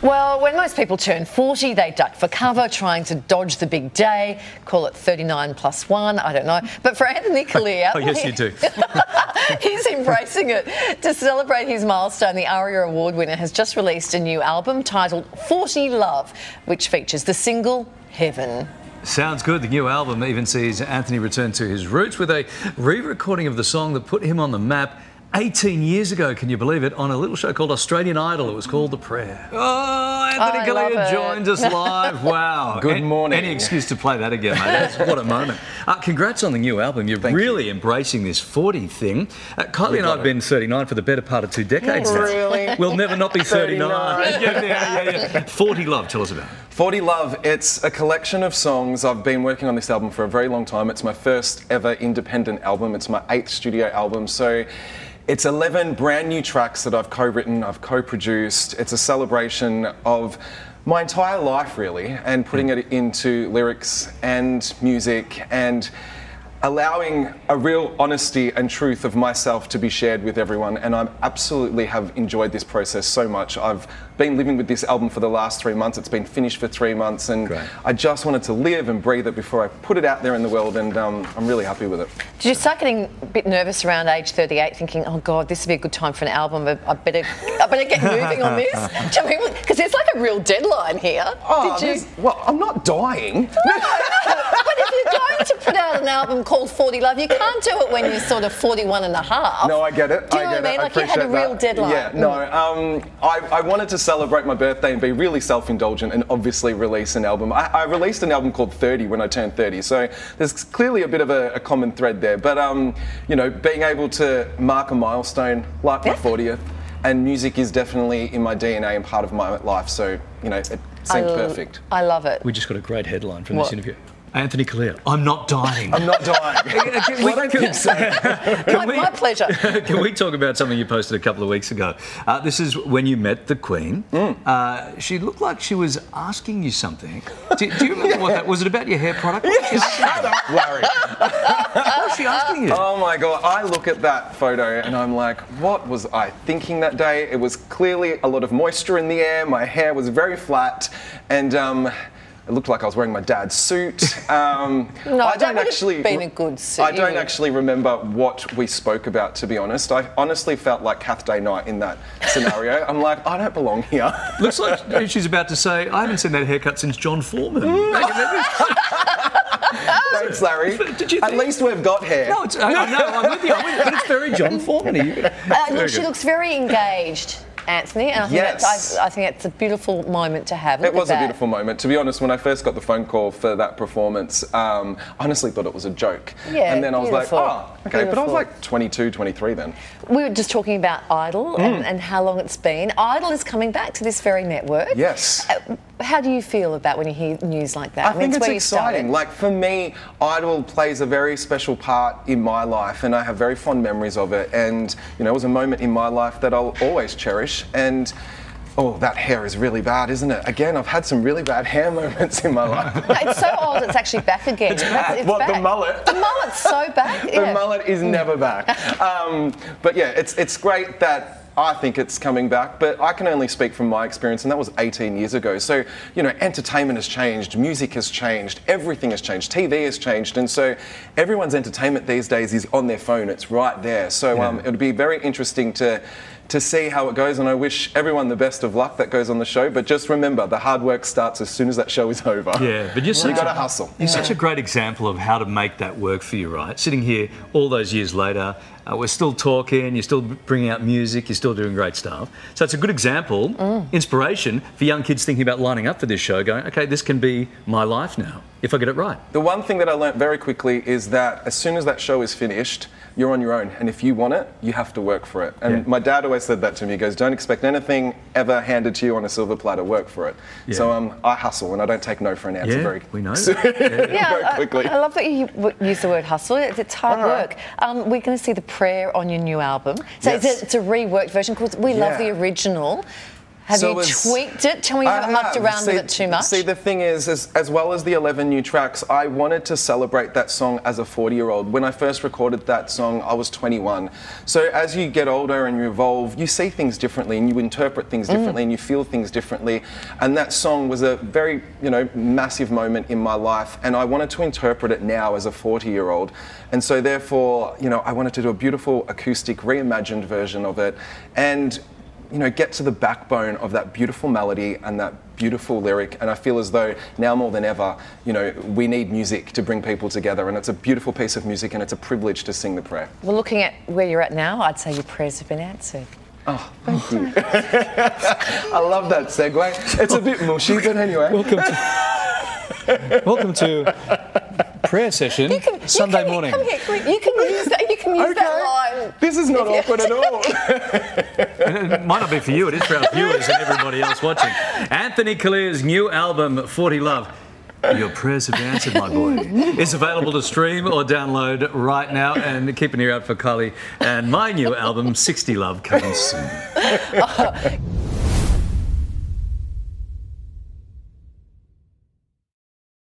Well, when most people turn 40, they duck for cover, trying to dodge the big day. Call it 39 plus one, I don't know. But for Anthony Callea, oh, yes, you do. he's embracing it. To celebrate his milestone, the ARIA Award winner has just released a new album titled 40 Love, which features the single Heaven. Sounds good. The new album even sees Anthony return to his roots with a re recording of the song that put him on the map 18 years ago, can you believe it, on a little show called Australian Idol. It was called The Prayer. Oh, Anthony Callea joins us live. Wow. Good morning. Any excuse to play that again, mate. what a moment. Uh, congrats on the new album. You're Thank really you. embracing this 40 thing. Uh, Kylie and I have been 39 for the better part of two decades. Really? We'll never not be 39. 39. yeah, yeah, yeah, yeah. 40 Love, tell us about it. 40 Love, it's a collection of songs. I've been working on this album for a very long time. It's my first ever independent album. It's my eighth studio album. So it's 11 brand new tracks that I've co written, I've co produced. It's a celebration of my entire life, really, and putting hmm. it into lyrics and music and allowing a real honesty and truth of myself to be shared with everyone and I absolutely have enjoyed this process so much. I've been living with this album for the last three months. It's been finished for three months and Great. I just wanted to live and breathe it before I put it out there in the world and um, I'm really happy with it. Did you start getting a bit nervous around age 38, thinking, "Oh God, this would be a good time for an album. I I better, I better get moving on this"? Because there's like a real deadline here. Oh, Did you? well, I'm not dying. but if you're going to put out an album called 40 Love, you can't do it when you're sort of 41 and a half. No, I get it. Do you I know get what I mean? it. Like you had a real that. deadline. Yeah, no. Um, I, I wanted to celebrate my birthday and be really self-indulgent and obviously release an album. I, I released an album called 30 when I turned 30, so there's clearly a bit of a, a common thread there. But um, you know, being able to mark a milestone like my Yeah. 40th, and music is definitely in my DNA and part of my life. So you know, it seemed I l- perfect. I love it. We just got a great headline from What? this interview. Anthony Callea, I'm not dying. I'm not dying. what I can say. my, we- my pleasure. Can we talk about something you posted a couple of weeks ago? Uh, this is when you met the Queen. Mm. Uh, she looked like she was asking you something. Do, do you remember what that was? It about your hair product? What was she asking? Larry. What was she asking you? Oh my god, I look at that photo and I'm like, what was I thinking that day? It was clearly a lot of moisture in the air, my hair was very flat, and um, it looked like I was wearing my dad's suit. Um, No, I that don't actually. been a good suit. I don't You- actually remember what we spoke about, to be honest. I honestly felt like Kath Day Knight in that scenario. I'm like, I don't belong here. Looks like she's about to say, I haven't seen that haircut since John Foreman. Thanks, Larry. Did you At least we've got hair. no, it's, I, I know, I'm with you, I'm with you, but it's very John Foreman. Uh, Very look, she looks very engaged, Anthony, and I think, Yes. that's, I, I think it's a beautiful moment to have. Look It was a beautiful moment. To be honest, when I first got the phone call for that performance, um, I honestly thought it was a joke. Yeah, and then I was beautiful. like, oh, okay. But I was like 22, 23 then. We were just talking about Idol Mm. and, and how long it's been. Idol is coming back to this very network. Yes. Uh, How do you feel about when you hear news like that? I think it's where exciting. Like for me, Idol plays a very special part in my life, and I have very fond memories of it. And you know, it was a moment in my life that I'll always cherish. And oh, that hair is really bad, isn't it? Again, I've had some really bad hair moments in my life. No, it's so old, it's actually back again. It's back. What, the mullet? The mullet's so back. the yeah. mullet is never back. Um, but yeah, it's it's great that. I think it's coming back, but I can only speak from my experience, and that was 18 years ago. So, you know, entertainment has changed, music has changed, everything has changed, TV has changed, and so everyone's entertainment these days is on their phone. It's right there. So um, it'll be very interesting to to see how it goes, and I wish everyone the best of luck that goes on the show. But just remember, the hard work starts as soon as that show is over. Yeah, but you're you got to hustle. You're such a great example of how to make that work for you, right? Sitting here all those years later, uh, we're still talking, you're still bringing out music, you're still doing great stuff. So it's a good example, inspiration for young kids thinking about lining up for this show, going, okay, this can be my life now, if I get it right. The one thing that I learnt very quickly is that as soon as that show is finished, you're on your own. And if you want it, you have to work for it. And Yeah. my dad always said that to me. He goes, Don't expect anything ever handed to you on a silver platter, work for it. Yeah. So um, I hustle and I don't take no for an answer Yeah, very we know. Yeah, very I- quickly. I, love that you use the word hustle. It's, it's hard All right. work. Um, we're going to see the prayer on your new album. So Yes. it's, a, it's a reworked version because we love the original. Have So you tweaked it? Tell me you I haven't mucked around see, with it too much. See, the thing is, as, as well as the 11 new tracks, I wanted to celebrate that song as a 40 year old. When I first recorded that song, I was 21. So as you get older and you evolve, you see things differently and you interpret things mm. differently and you feel things differently. And that song was a very, you know, massive moment in my life. And I wanted to interpret it now as a 40 year old. And so therefore, you know, I wanted to do a beautiful acoustic, reimagined version of it. And you know, get to the backbone of that beautiful melody and that beautiful lyric. And I feel as though now more than ever, you know, we need music to bring people together. And it's a beautiful piece of music and it's a privilege to sing the prayer. well, looking at where you're at now, I'd say your prayers have been answered. Oh, thank you. I love that segue. It's a bit mushy, but anyway. Welcome to, welcome to prayer session You can- you Sunday can- morning. Come here, come here. You can use that. You can use that line. This is not awkward at all. It might not be for you, it is for our viewers and everybody else watching. Anthony Callea's new album, 40 Love. Your prayers have been answered, my boy. Is available to stream or download right now. And keep an ear out for Kylie and my new album, 60 Love, coming soon. Oh,